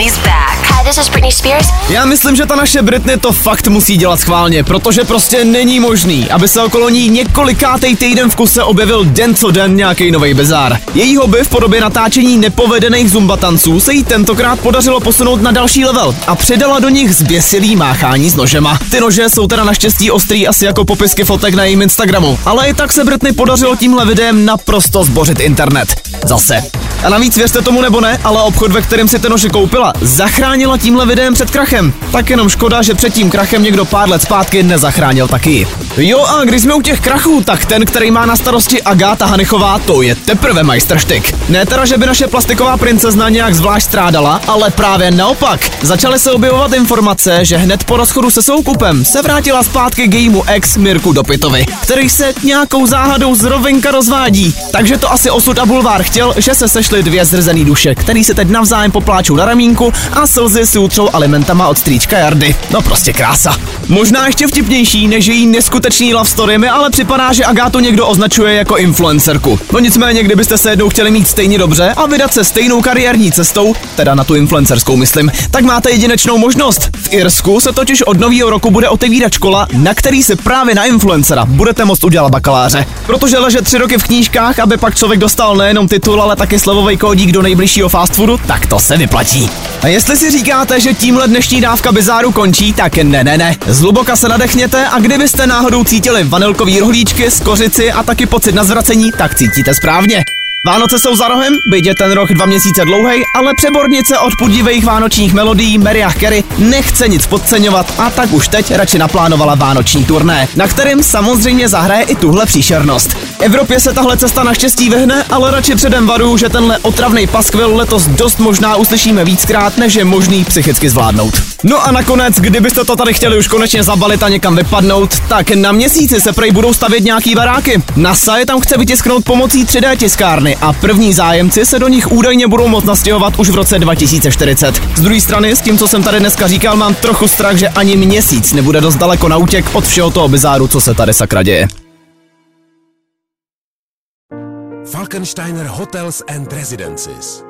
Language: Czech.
He's. Hi, this is Britney Spears. Já myslím, že ta naše Britney to fakt musí dělat schválně, protože prostě není možný, aby se okolo ní několikátej týden v kuse objevil den co den nějaký nový bezár. Její hobby v podobě natáčení nepovedených zumba tanců se jí tentokrát podařilo posunout na další level a přidala do nich zběsilý máchání s nožema. Ty nože jsou teda naštěstí ostrý asi jako popisky fotek na jejím Instagramu, ale i tak se Britney podařilo tímhle videem naprosto zbořit internet. Zase. A navíc věřte tomu nebo ne, ale obchod, ve kterém si ty nože koupila, zachránila tímhle videem před krachem. Tak jenom škoda, že před tím krachem někdo pár let zpátky nezachránil taky. Jo a když jsme u těch krachů, tak ten, který má na starosti Agáta Hanechová, to je teprve majstrštyk. Ne teda, že by naše plastiková princezna nějak zvlášť strádala, ale právě naopak. Začaly se objevovat informace, že hned po rozchodu se soukupem se vrátila zpátky jejímu ex Mirku Dopitovi, který se nějakou záhadou z rovinka rozvádí. Takže to asi osud a bulvár chtěl, že se sešly dvě zrzený duše, který se teď navzájem popláčou na ramínku a slzy si utřou alimentama od strýčka Jardy. No prostě krása. Možná ještě vtipnější než její neskutečný love story mi ale připadá, že Agátu někdo označuje jako influencerku. No nicméně, kdybyste se jednou chtěli mít stejně dobře a vydat se stejnou kariérní cestou, teda na tu influencerskou myslím, tak máte jedinečnou možnost. V Irsku se totiž od nového roku bude otevírat škola, na který se právě na influencera budete moct udělat bakaláře. Protože ležet tři roky v knížkách, aby pak člověk dostal nejenom titul, ale taky slevový kódík do nejbližšího fast foodu, tak to se vyplatí. A jestli si říkáte, že tímhle dnešní dávka bizáru končí, tak ne, ne, ne. Zluboka se nadechněte a kdybyste náhodou cítili vanilkový rohlíčky, skořici a taky pocit na zvracení, tak cítíte správně. Vánoce jsou za rohem, byť je ten rok dva měsíce dlouhý, ale přebornice od pudivých vánočních melodií Mariah Carey nechce nic podceňovat a tak už teď radši naplánovala vánoční turné, na kterým samozřejmě zahraje i tuhle příšernost. Evropě se tahle cesta naštěstí vyhne, ale radši předem varuju, že tenhle otravný paskvil letos dost možná uslyšíme víckrát, než je možný psychicky zvládnout. No a nakonec, kdybyste to tady chtěli už konečně zabalit a někam vypadnout, tak na měsíci se prej budou stavět nějaký baráky. NASA je tam chce vytisknout pomocí 3D tiskárny a první zájemci se do nich údajně budou moct nastěhovat už v roce 2040. Z druhé strany, s tím, co jsem tady dneska říkal, mám trochu strach, že ani měsíc nebude dost daleko na útěk od všeho toho bizáru, co se tady sakra děje. Falkensteiner Hotels and Residences.